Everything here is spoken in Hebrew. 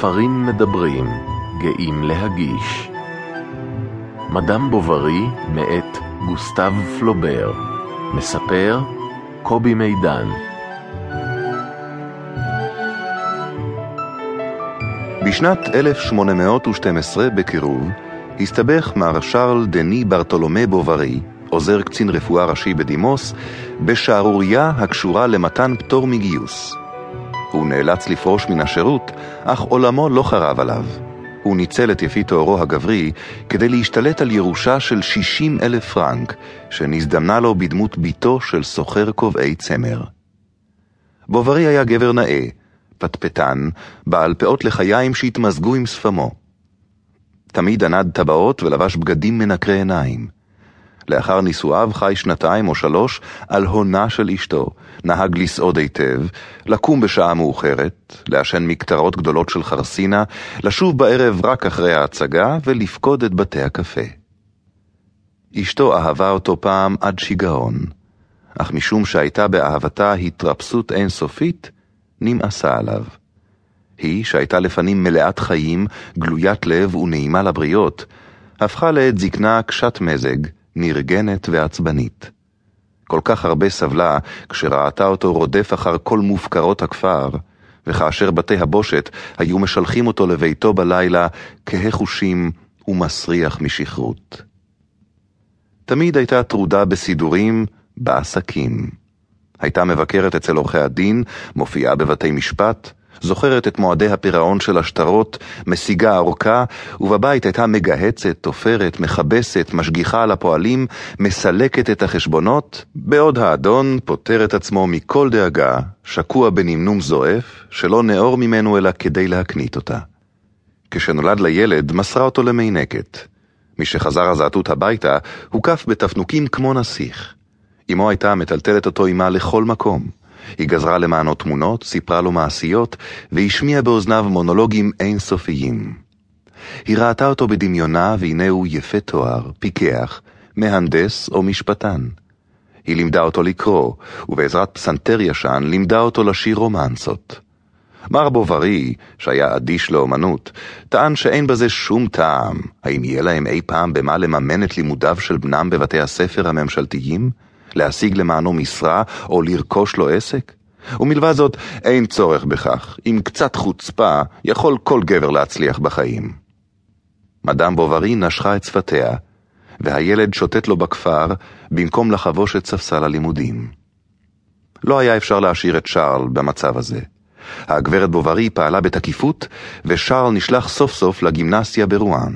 ספרים מדברים, גאים להגיש. מדאם בוברי מאת גוסטב פלובר, מספר קובי מידן. בשנת 1812 בקירוב, הסתבך מר שרל דני ברטולומה בוברי, עוזר קצין רפואה ראשי בדימוס, בשערורייה הקשורה למתן פטור מגיוס. הוא נאלץ לפרוש מן השירות, אך עולמו לא חרב עליו. הוא ניצל את יפי תוארו הגברי כדי להשתלט על ירושה של 60 אלף פרנק, שנזדמנה לו בדמות ביתו של סוחר קובעי צמר. בוברי היה גבר נאה, פטפטן, בעל פאות לחיים שהתמזגו עם שפמו. תמיד ענד טבעות ולבש בגדים מנקרי עיניים. לאחר נישואיו חי שנתיים או שלוש על הונה של אשתו, נהג לסעוד היטב, לקום בשעה מאוחרת, לעשן מקטרות גדולות של חרסינה, לשוב בערב רק אחרי ההצגה ולפקוד את בתי הקפה. אשתו אהבה אותו פעם עד שיגעון, אך משום שהייתה באהבתה התרפסות אינסופית, נמאסה עליו. היא, שהייתה לפנים מלאת חיים, גלוית לב ונעימה לבריות, הפכה לעת זקנה קשת מזג, נרגנת ועצבנית. כל כך הרבה סבלה כשראתה אותו רודף אחר כל מופקרות הכפר, וכאשר בתי הבושת היו משלחים אותו לביתו בלילה כהה חושים ומסריח משכרות. תמיד הייתה טרודה בסידורים, בעסקים. הייתה מבקרת אצל עורכי הדין, מופיעה בבתי משפט, זוכרת את מועדי הפירעון של השטרות, משיגה אורכה, ובבית הייתה מגהצת, תופרת, מכבסת, משגיחה על הפועלים, מסלקת את החשבונות, בעוד האדון פוטר את עצמו מכל דאגה, שקוע בנמנום זועף, שלא נאור ממנו אלא כדי להקנית אותה. כשנולד לילד, מסרה אותו למיינקת. משחזר הזעתות הביתה, הוקף בתפנוקים כמו נסיך. אמו הייתה מטלטלת אותו עמה לכל מקום. היא גזרה למענו תמונות, סיפרה לו מעשיות, והשמיעה באוזניו מונולוגים אינסופיים. היא ראתה אותו בדמיונה, והנה הוא יפה תואר, פיקח, מהנדס או משפטן. היא לימדה אותו לקרוא, ובעזרת פסנתר ישן לימדה אותו לשיר רומנסות. מר בוברי, שהיה אדיש לאומנות, טען שאין בזה שום טעם. האם יהיה להם אי פעם במה לממן את לימודיו של בנם בבתי הספר הממשלתיים? להשיג למענו משרה או לרכוש לו עסק? ומלבד זאת, אין צורך בכך. עם קצת חוצפה, יכול כל גבר להצליח בחיים. מדאם בוברי נשכה את שפתיה, והילד שוטט לו בכפר במקום לחבוש את ספסל הלימודים. לא היה אפשר להשאיר את שרל במצב הזה. הגברת בוברי פעלה בתקיפות, ושרל נשלח סוף סוף לגימנסיה ברואן.